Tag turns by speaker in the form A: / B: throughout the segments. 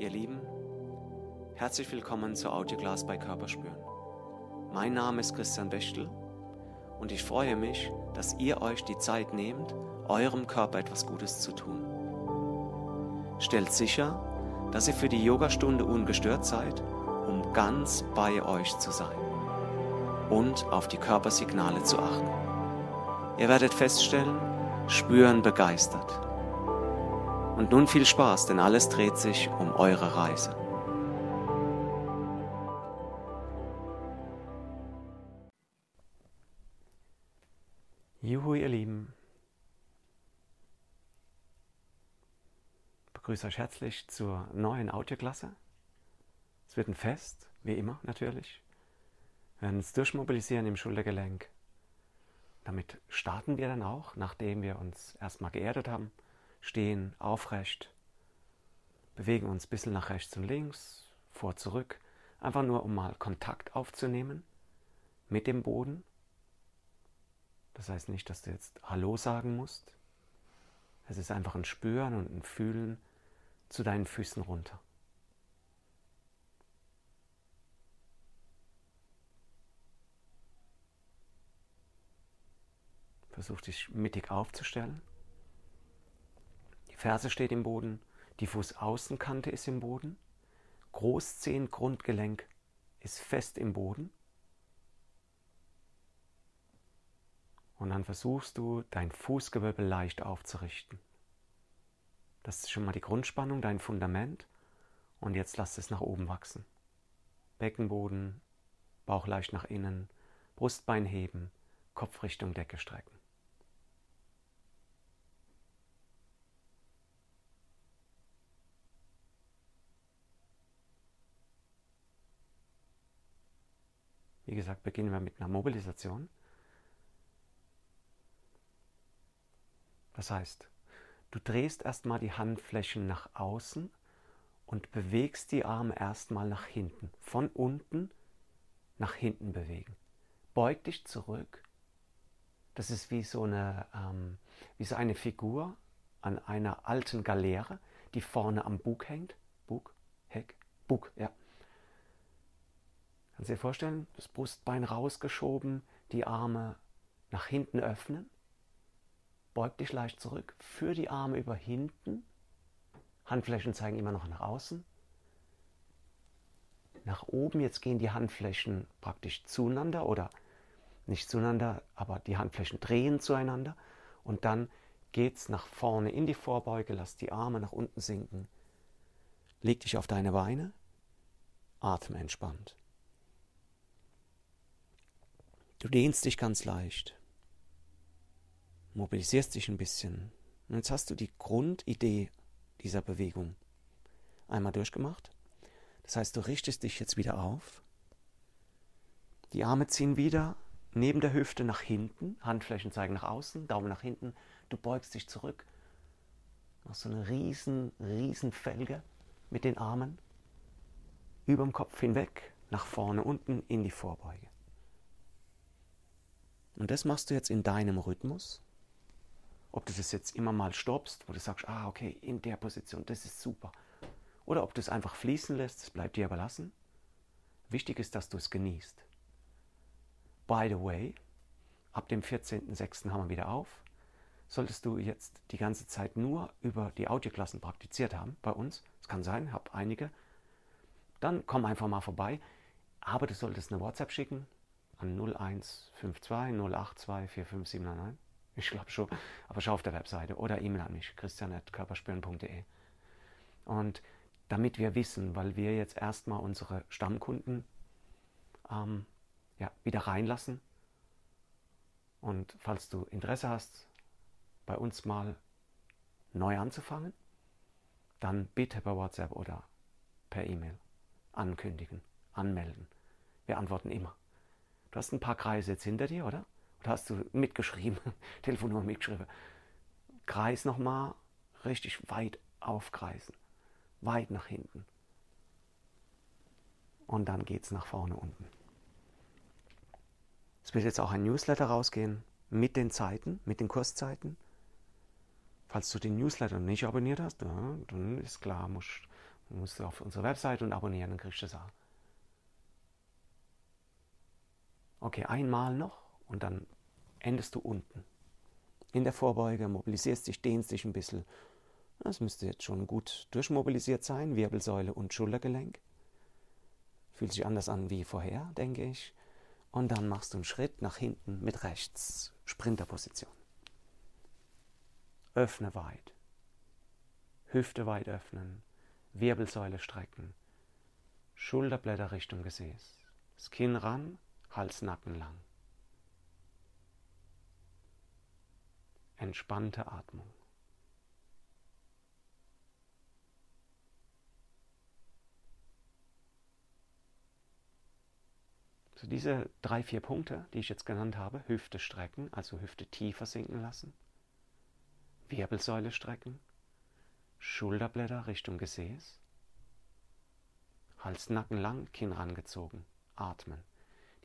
A: Ihr Lieben, herzlich willkommen zu Audioglas bei Körperspüren. Mein Name ist Christian Bechtel und ich freue mich, dass ihr euch die Zeit nehmt, eurem Körper etwas Gutes zu tun. Stellt sicher, dass ihr für die Yogastunde ungestört seid, um ganz bei euch zu sein und auf die Körpersignale zu achten. Ihr werdet feststellen, spüren begeistert. Und nun viel Spaß, denn alles dreht sich um eure Reise. Juhu, ihr Lieben. Ich begrüße euch herzlich zur neuen Audioklasse. Es wird ein Fest, wie immer natürlich. Wir werden uns durchmobilisieren im Schultergelenk. Damit starten wir dann auch, nachdem wir uns erstmal geerdet haben, stehen aufrecht, bewegen uns ein bisschen nach rechts und links, vor, zurück, einfach nur um mal Kontakt aufzunehmen mit dem Boden das heißt nicht, dass du jetzt Hallo sagen musst. Es ist einfach ein Spüren und ein Fühlen zu deinen Füßen runter. Versuch dich mittig aufzustellen. Ferse steht im Boden, die Fußaußenkante ist im Boden, Großzehengrundgelenk ist fest im Boden Und dann versuchst du, dein Fußgewölbe leicht aufzurichten. Das ist schon mal die Grundspannung, dein Fundament. Und jetzt lass es nach oben wachsen. Beckenboden, Bauch leicht nach innen, Brustbein heben, Kopf Richtung Decke strecken. Wie gesagt, beginnen wir mit einer Mobilisation. Das heißt, du drehst erstmal die Handflächen nach außen und bewegst die Arme erstmal nach hinten. Von unten nach hinten bewegen. Beug dich zurück. Das ist wie so eine, ähm, wie so eine Figur an einer alten Galeere, die vorne am Bug hängt. Bug, Heck, Bug, ja. Kannst du dir vorstellen, das Brustbein rausgeschoben, die Arme nach hinten öffnen Beug dich leicht zurück, führ die Arme über hinten. Handflächen zeigen immer noch nach außen. Nach oben, jetzt gehen die Handflächen praktisch zueinander oder nicht zueinander, aber die Handflächen drehen zueinander. Und dann geht es nach vorne in die Vorbeuge, lass die Arme nach unten sinken. Leg dich auf deine Beine, atme entspannt. Du dehnst dich ganz leicht mobilisierst dich ein bisschen. Und jetzt hast du die Grundidee dieser Bewegung einmal durchgemacht. Das heißt, du richtest dich jetzt wieder auf. Die Arme ziehen wieder neben der Hüfte nach hinten, Handflächen zeigen nach außen, Daumen nach hinten. Du beugst dich zurück. Machst so eine riesen, riesen Felge mit den Armen über dem Kopf hinweg, nach vorne, unten in die Vorbeuge. Und das machst du jetzt in deinem Rhythmus. Ob du das jetzt immer mal stoppst, wo du sagst, ah, okay, in der Position, das ist super. Oder ob du es einfach fließen lässt, das bleibt dir überlassen. Wichtig ist, dass du es genießt. By the way, ab dem 14.06. haben wir wieder auf. Solltest du jetzt die ganze Zeit nur über die Audioklassen praktiziert haben bei uns, es kann sein, hab einige, dann komm einfach mal vorbei. Aber du solltest eine WhatsApp schicken an 0152 082 45799 ich glaube schon. Aber schau auf der Webseite oder E-Mail an mich, christian.körperspüren.de. Und damit wir wissen, weil wir jetzt erstmal unsere Stammkunden ähm, ja, wieder reinlassen. Und falls du Interesse hast, bei uns mal neu anzufangen, dann bitte per WhatsApp oder per E-Mail ankündigen, anmelden. Wir antworten immer. Du hast ein paar Kreise jetzt hinter dir, oder? Oder hast du mitgeschrieben, Telefonnummer mitgeschrieben? Kreis nochmal richtig weit aufkreisen. Weit nach hinten. Und dann geht es nach vorne unten. Es wird jetzt auch ein Newsletter rausgehen mit den Zeiten, mit den Kurszeiten. Falls du den Newsletter nicht abonniert hast, dann ist klar, musst, Du musst auf unsere Webseite und abonnieren, dann kriegst du das auch. Okay, einmal noch und dann endest du unten. In der Vorbeuge, mobilisierst dich, dehnst dich ein bisschen. Das müsste jetzt schon gut durchmobilisiert sein, Wirbelsäule und Schultergelenk. Fühlt sich anders an wie vorher, denke ich. Und dann machst du einen Schritt nach hinten mit rechts, Sprinterposition. Öffne weit. Hüfte weit öffnen, Wirbelsäule strecken, Schulterblätter Richtung Gesäß, das Kinn ran, Hals, Nacken lang. Entspannte Atmung. So diese drei, vier Punkte, die ich jetzt genannt habe, Hüfte strecken, also Hüfte tiefer sinken lassen, Wirbelsäule strecken, Schulterblätter Richtung Gesäß, Hals, Nacken lang, Kinn rangezogen, atmen.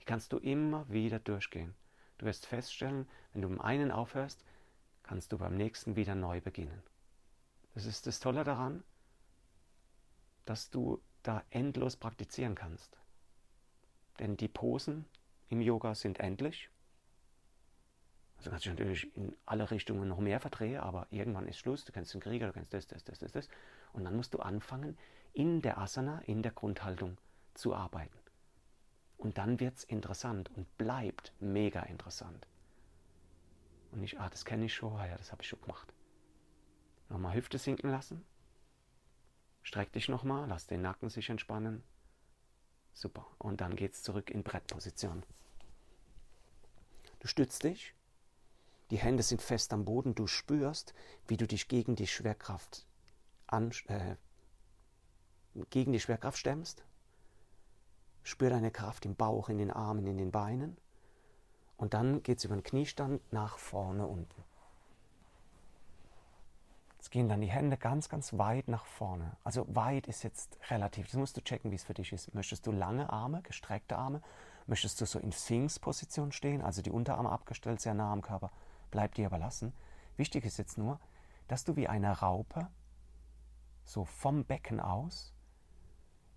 A: Die kannst du immer wieder durchgehen. Du wirst feststellen, wenn du im einen aufhörst, kannst du beim nächsten wieder neu beginnen. Das ist das Tolle daran, dass du da endlos praktizieren kannst. Denn die Posen im Yoga sind endlich. Also kannst du natürlich in alle Richtungen noch mehr verdrehen, aber irgendwann ist Schluss. Du kennst den Krieger, du kennst das, das, das, das, das. Und dann musst du anfangen, in der Asana, in der Grundhaltung zu arbeiten. Und dann wird es interessant und bleibt mega interessant. Und ich, ah, das kenne ich schon, ah ja, das habe ich schon gemacht. Nochmal Hüfte sinken lassen. Streck dich nochmal, lass den Nacken sich entspannen. Super. Und dann geht es zurück in Brettposition. Du stützt dich, die Hände sind fest am Boden, du spürst, wie du dich gegen die Schwerkraft an, äh, gegen die Schwerkraft stemmst. Spür deine Kraft im Bauch, in den Armen, in den Beinen. Und dann geht es über den Kniestand nach vorne unten. Jetzt gehen dann die Hände ganz, ganz weit nach vorne. Also weit ist jetzt relativ. Das musst du checken, wie es für dich ist. Möchtest du lange Arme, gestreckte Arme? Möchtest du so in Sphinx-Position stehen, also die Unterarme abgestellt, sehr nah am Körper? Bleibt dir überlassen. Wichtig ist jetzt nur, dass du wie eine Raupe so vom Becken aus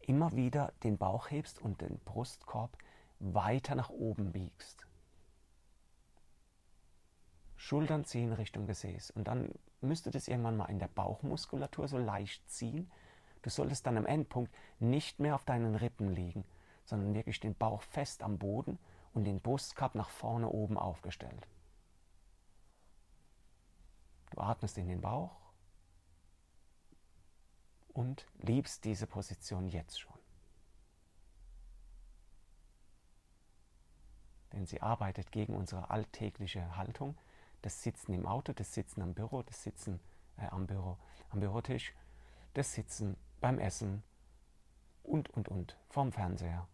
A: immer wieder den Bauch hebst und den Brustkorb weiter nach oben biegst. Schultern ziehen Richtung Gesäß. Und dann müsste das irgendwann mal in der Bauchmuskulatur so leicht ziehen. Du solltest dann am Endpunkt nicht mehr auf deinen Rippen liegen, sondern wirklich den Bauch fest am Boden und den Brustkorb nach vorne oben aufgestellt. Du atmest in den Bauch und liebst diese Position jetzt schon. Denn sie arbeitet gegen unsere alltägliche Haltung, das Sitzen im Auto, das Sitzen am Büro, das Sitzen äh, am, Büro, am Bürotisch, das Sitzen beim Essen und, und, und, vorm Fernseher.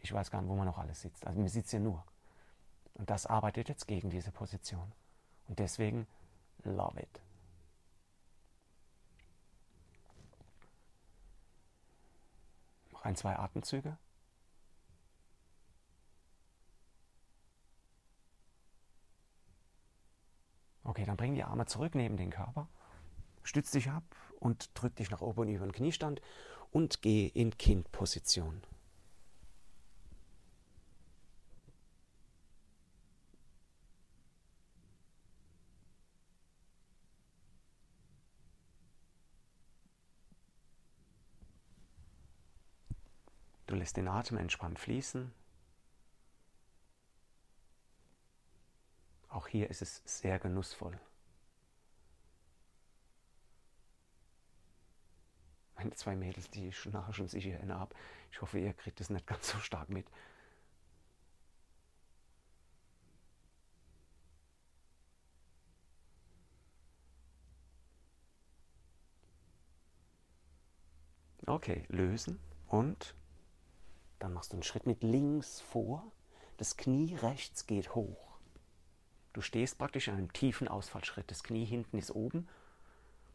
A: Ich weiß gar nicht, wo man noch alles sitzt. Also man sitzt ja nur. Und das arbeitet jetzt gegen diese Position. Und deswegen love it. Ein, zwei Atemzüge. Okay, dann bring die Arme zurück neben den Körper, stütz dich ab und drück dich nach oben über den Kniestand und geh in Kindposition. Du lässt den Atem entspannt fließen. Auch hier ist es sehr genussvoll. Meine zwei Mädels, die schnarchen sich hier ab. Ich hoffe, ihr kriegt es nicht ganz so stark mit. Okay, lösen und dann machst du einen Schritt mit links vor. Das Knie rechts geht hoch. Du stehst praktisch in einem tiefen Ausfallschritt. Das Knie hinten ist oben.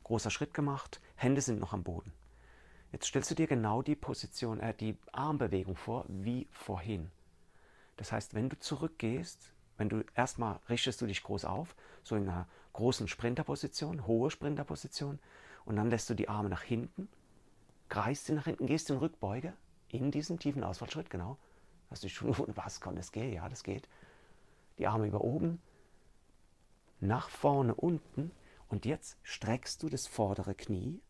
A: Großer Schritt gemacht. Hände sind noch am Boden. Jetzt stellst du dir genau die Position, äh, die Armbewegung vor, wie vorhin. Das heißt, wenn du zurückgehst, wenn du erstmal richtest du dich groß auf, so in einer großen Sprinterposition, hohe Sprinterposition, und dann lässt du die Arme nach hinten, kreist sie nach hinten, gehst in Rückbeuge, in diesem tiefen Ausfallschritt, genau. Hast du schon gewundert, was kann das gehen? Ja, das geht. Die Arme über oben, nach vorne, unten. Und jetzt streckst du das vordere Knie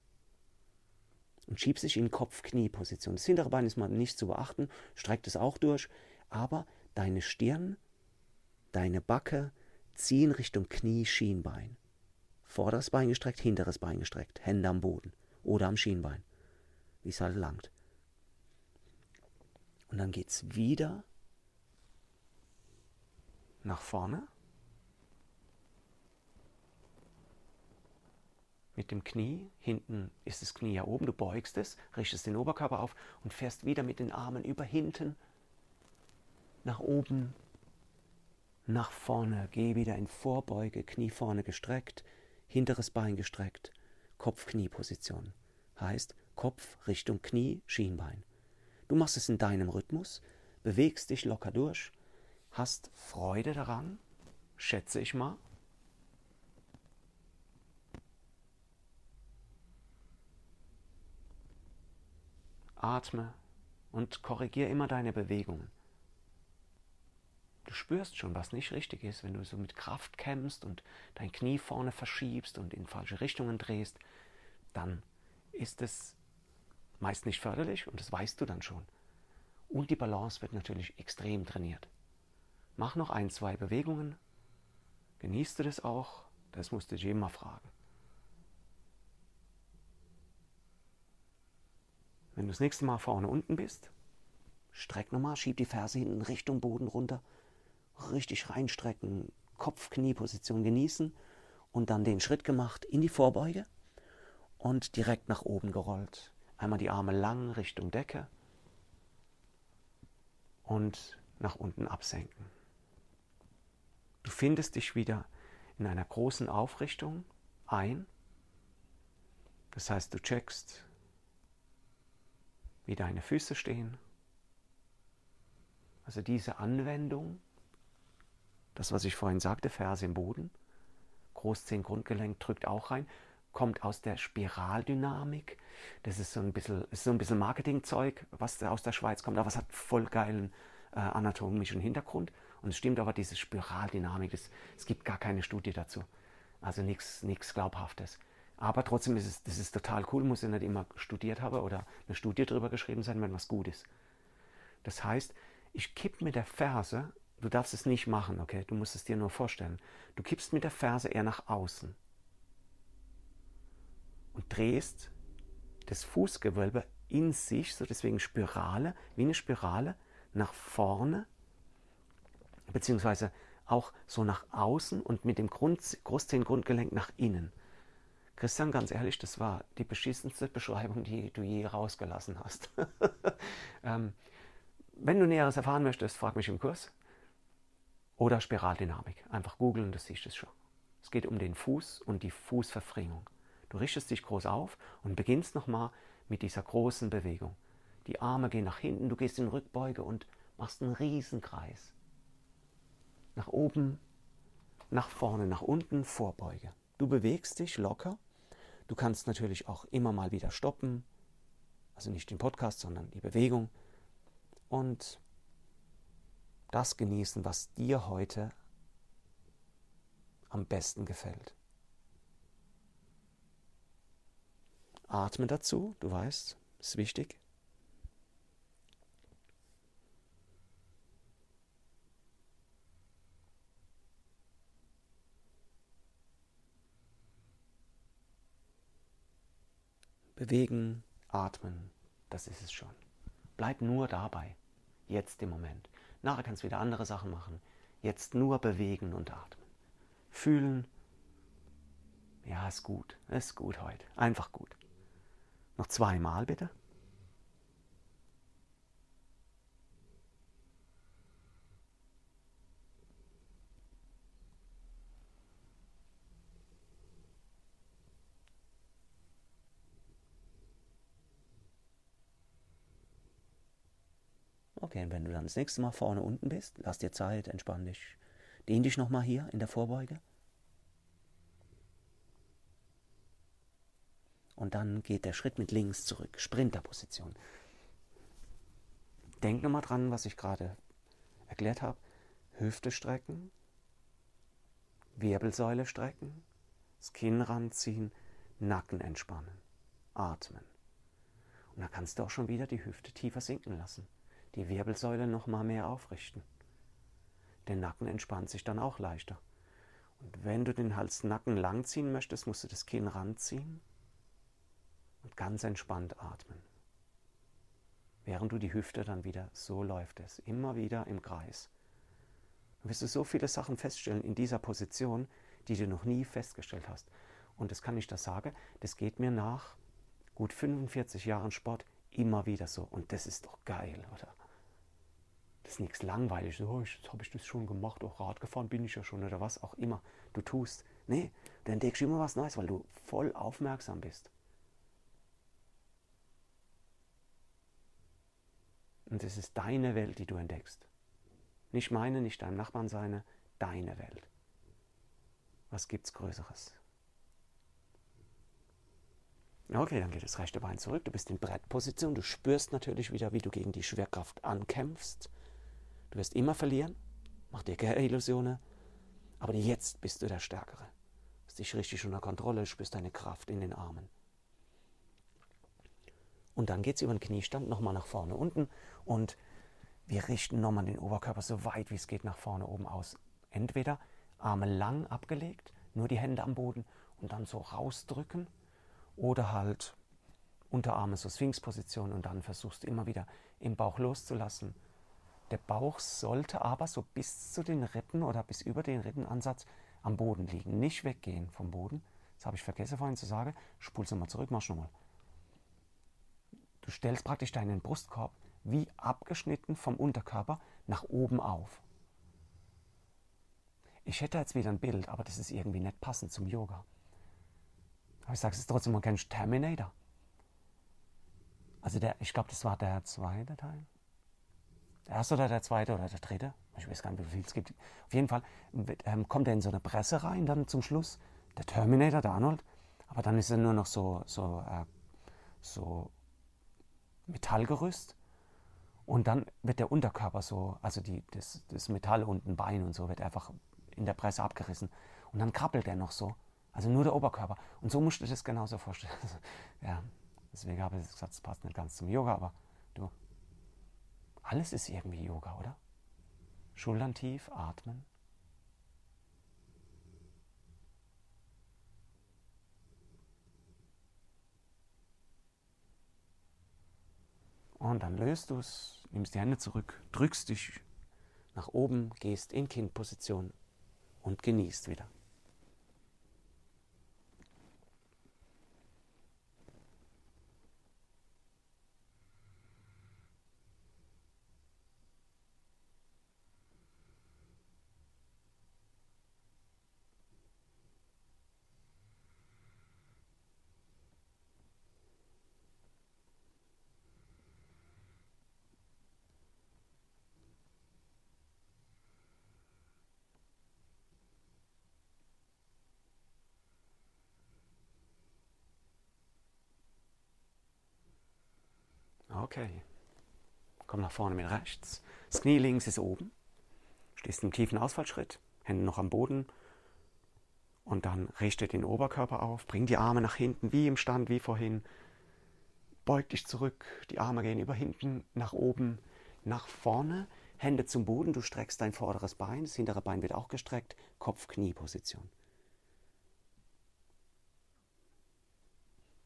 A: und schiebst dich in Kopf-Knie-Position. Das hintere Bein ist mal nicht zu beachten, streckt es auch durch, aber deine Stirn, deine Backe ziehen Richtung Knie, Schienbein. Vorderes Bein gestreckt, hinteres Bein gestreckt, Hände am Boden oder am Schienbein, wie es halt langt. Und dann geht es wieder nach vorne. Mit dem Knie, hinten ist das Knie ja oben, du beugst es, richtest den Oberkörper auf und fährst wieder mit den Armen über hinten, nach oben, nach vorne. Geh wieder in Vorbeuge, Knie vorne gestreckt, hinteres Bein gestreckt, Kopf-Knie-Position. Heißt Kopf Richtung Knie, Schienbein. Du machst es in deinem Rhythmus, bewegst dich locker durch, hast Freude daran, schätze ich mal. Atme und korrigiere immer deine Bewegungen. Du spürst schon, was nicht richtig ist, wenn du so mit Kraft kämpfst und dein Knie vorne verschiebst und in falsche Richtungen drehst, dann ist es meist nicht förderlich und das weißt du dann schon. Und die Balance wird natürlich extrem trainiert. Mach noch ein, zwei Bewegungen. Genießt du das auch? Das musst du dich immer fragen. Wenn du das nächste Mal vorne unten bist, streck nochmal, schieb die Ferse hinten Richtung Boden runter, richtig reinstrecken, Kopf-Knie-Position genießen und dann den Schritt gemacht in die Vorbeuge und direkt nach oben gerollt. Einmal die Arme lang Richtung Decke und nach unten absenken. Du findest dich wieder in einer großen Aufrichtung ein. Das heißt, du checkst, wie deine Füße stehen. Also diese Anwendung, das, was ich vorhin sagte, Ferse im Boden, Großzehen, Grundgelenk drückt auch rein kommt aus der Spiraldynamik. Das ist so ein bisschen, so bisschen Marketingzeug, was aus der Schweiz kommt, aber es hat voll geilen äh, anatomischen Hintergrund. Und es stimmt aber, diese Spiraldynamik, das, es gibt gar keine Studie dazu. Also nichts Glaubhaftes. Aber trotzdem ist es das ist total cool, muss ich nicht immer studiert haben oder eine Studie darüber geschrieben sein, wenn was gut ist. Das heißt, ich kipp mit der Ferse, du darfst es nicht machen, okay, du musst es dir nur vorstellen. Du kippst mit der Ferse eher nach außen und drehst das Fußgewölbe in sich, so deswegen Spirale, wie eine Spirale, nach vorne, beziehungsweise auch so nach außen und mit dem Grund, Großzehengrundgelenk nach innen. Christian, ganz ehrlich, das war die beschissenste Beschreibung, die du je rausgelassen hast. ähm, wenn du Näheres erfahren möchtest, frag mich im Kurs. Oder Spiraldynamik. Einfach googeln, das siehst du schon. Es geht um den Fuß und die Fußverfringung. Du richtest dich groß auf und beginnst nochmal mit dieser großen Bewegung. Die Arme gehen nach hinten, du gehst in Rückbeuge und machst einen Riesenkreis. Nach oben, nach vorne, nach unten, Vorbeuge. Du bewegst dich locker. Du kannst natürlich auch immer mal wieder stoppen. Also nicht den Podcast, sondern die Bewegung. Und das genießen, was dir heute am besten gefällt. Atme dazu, du weißt, ist wichtig. Bewegen, atmen, das ist es schon. Bleib nur dabei, jetzt im Moment. Nachher kannst du wieder andere Sachen machen. Jetzt nur bewegen und atmen. Fühlen, ja, ist gut, ist gut heute, einfach gut. Noch zweimal bitte. Okay, und wenn du dann das nächste Mal vorne unten bist, lass dir Zeit, entspann dich. Dehn dich nochmal hier in der Vorbeuge. Und dann geht der Schritt mit links zurück. Sprinterposition. Denk nochmal dran, was ich gerade erklärt habe. Hüfte strecken, Wirbelsäule strecken, das Kinn ranziehen, Nacken entspannen, atmen. Und dann kannst du auch schon wieder die Hüfte tiefer sinken lassen, die Wirbelsäule noch mal mehr aufrichten. Der Nacken entspannt sich dann auch leichter. Und wenn du den Hals-Nacken langziehen möchtest, musst du das Kinn ranziehen und ganz entspannt atmen. Während du die Hüfte dann wieder, so läuft es, immer wieder im Kreis. Dann wirst du so viele Sachen feststellen in dieser Position, die du noch nie festgestellt hast. Und das kann ich da sagen, das geht mir nach gut 45 Jahren Sport immer wieder so. Und das ist doch geil, oder? Das ist nichts langweilig. Oh, jetzt habe ich das schon gemacht, auch Rad gefahren bin ich ja schon oder was auch immer du tust. Nee, du entdeckst immer was Neues, weil du voll aufmerksam bist. Und es ist deine Welt, die du entdeckst. Nicht meine, nicht deinem Nachbarn seine, deine Welt. Was gibt's Größeres? Okay, dann geht das rechte Bein zurück. Du bist in Brettposition. Du spürst natürlich wieder, wie du gegen die Schwerkraft ankämpfst. Du wirst immer verlieren. Mach dir keine Illusionen. Aber jetzt bist du der Stärkere. Du hast dich richtig unter Kontrolle, spürst deine Kraft in den Armen. Und dann geht es über den Kniestand nochmal nach vorne unten und wir richten nochmal den Oberkörper so weit wie es geht nach vorne oben aus. Entweder Arme lang abgelegt, nur die Hände am Boden und dann so rausdrücken oder halt Unterarme so Sphinx-Position und dann versuchst du immer wieder im Bauch loszulassen. Der Bauch sollte aber so bis zu den Rippen oder bis über den Rippenansatz am Boden liegen, nicht weggehen vom Boden. Das habe ich vergessen vorhin zu sagen. Spul's nochmal zurück, mach nochmal. Du stellst praktisch deinen Brustkorb wie abgeschnitten vom Unterkörper nach oben auf. Ich hätte jetzt wieder ein Bild, aber das ist irgendwie nicht passend zum Yoga. Aber ich sage es trotzdem, man kennt Terminator. Also der, ich glaube, das war der zweite Teil. Der erste oder der zweite oder der dritte. Ich weiß gar nicht, wie viel es gibt. Auf jeden Fall ähm, kommt er in so eine Presse rein, dann zum Schluss. Der Terminator, der Arnold. Aber dann ist er nur noch so, so, äh, so Metallgerüst. Und dann wird der Unterkörper so, also die, das, das Metall unten, Bein und so, wird einfach in der Presse abgerissen. Und dann krabbelt er noch so. Also nur der Oberkörper. Und so musst du das genauso vorstellen. ja, deswegen habe ich gesagt, es passt nicht ganz zum Yoga, aber du, alles ist irgendwie Yoga, oder? Schultern tief, atmen. Und dann löst du es, nimmst die Hände zurück, drückst dich nach oben, gehst in Kindposition und genießt wieder. Okay. Komm nach vorne mit rechts. Das Knie links ist oben. Stehst im tiefen Ausfallschritt. Hände noch am Boden. Und dann richte den Oberkörper auf. Bring die Arme nach hinten, wie im Stand, wie vorhin. Beug dich zurück. Die Arme gehen über hinten, nach oben, nach vorne. Hände zum Boden. Du streckst dein vorderes Bein. Das hintere Bein wird auch gestreckt. Kopf-Knie-Position.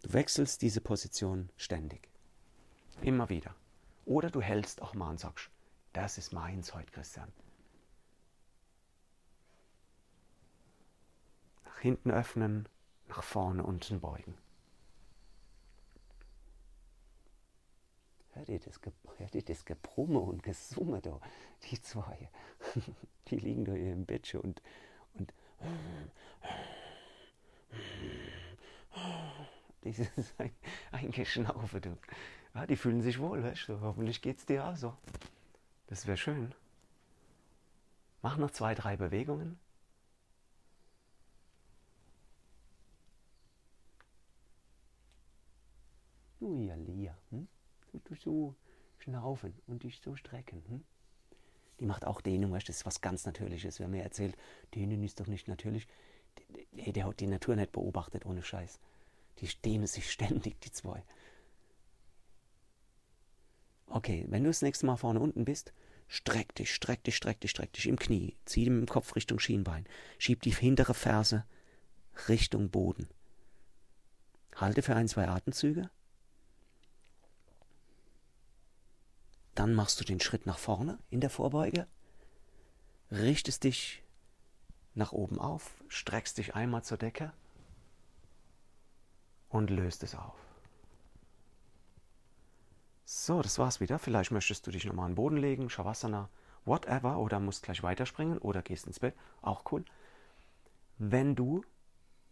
A: Du wechselst diese Position ständig. Immer wieder. Oder du hältst auch mal und sagst, das ist meins heute, Christian. Nach hinten öffnen, nach vorne unten beugen. Hört ihr das, hört ihr das Gebrumme und Gesumme da? Die zwei, die liegen da im Bettchen und, und dieses Eingeschnaufe. Du ja, die fühlen sich wohl, weißt du? Hoffentlich geht es dir auch so. Das wäre schön. Mach noch zwei, drei Bewegungen. Nur ja, Lia. Hm? Du so schnaufen und dich so strecken. Hm? Die macht auch Dehnung, weißt du, das ist was ganz Natürliches. Wer mir erzählt, Dehnen ist doch nicht natürlich. Ey, der hat die Natur nicht beobachtet, ohne Scheiß. Die dehnen sich ständig, die zwei. Okay, wenn du das nächste Mal vorne unten bist, streck dich, streck dich, streck dich, streck dich im Knie. Zieh den Kopf Richtung Schienbein. Schieb die hintere Ferse Richtung Boden. Halte für ein, zwei Atemzüge. Dann machst du den Schritt nach vorne in der Vorbeuge, richtest dich nach oben auf, streckst dich einmal zur Decke und löst es auf. So, das war's wieder. Vielleicht möchtest du dich nochmal an den Boden legen, Shavasana, whatever, oder musst gleich weiterspringen oder gehst ins Bett. Auch cool. Wenn du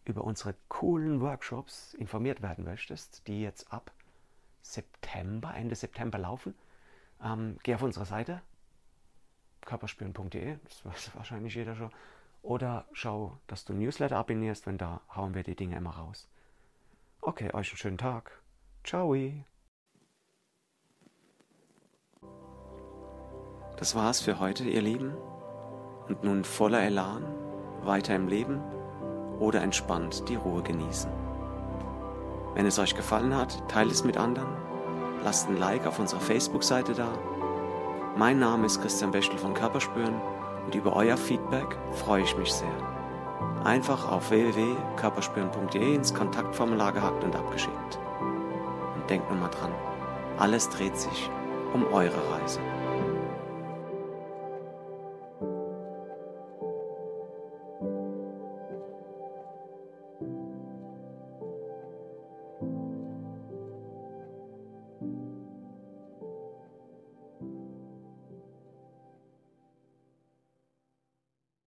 A: über unsere coolen Workshops informiert werden möchtest, die jetzt ab September, Ende September laufen, ähm, geh auf unsere Seite körperspüren.de, das weiß wahrscheinlich jeder schon, oder schau, dass du Newsletter abonnierst, wenn da hauen wir die Dinge immer raus. Okay, euch einen schönen Tag. Ciao. Das war's für heute, ihr Lieben. Und nun voller Elan, weiter im Leben oder entspannt die Ruhe genießen. Wenn es euch gefallen hat, teilt es mit anderen, lasst ein Like auf unserer Facebook-Seite da. Mein Name ist Christian Bechtel von Körperspüren und über euer Feedback freue ich mich sehr. Einfach auf www.körperspüren.de ins Kontaktformular gehackt und abgeschickt. Und denkt nur mal dran, alles dreht sich um eure Reise.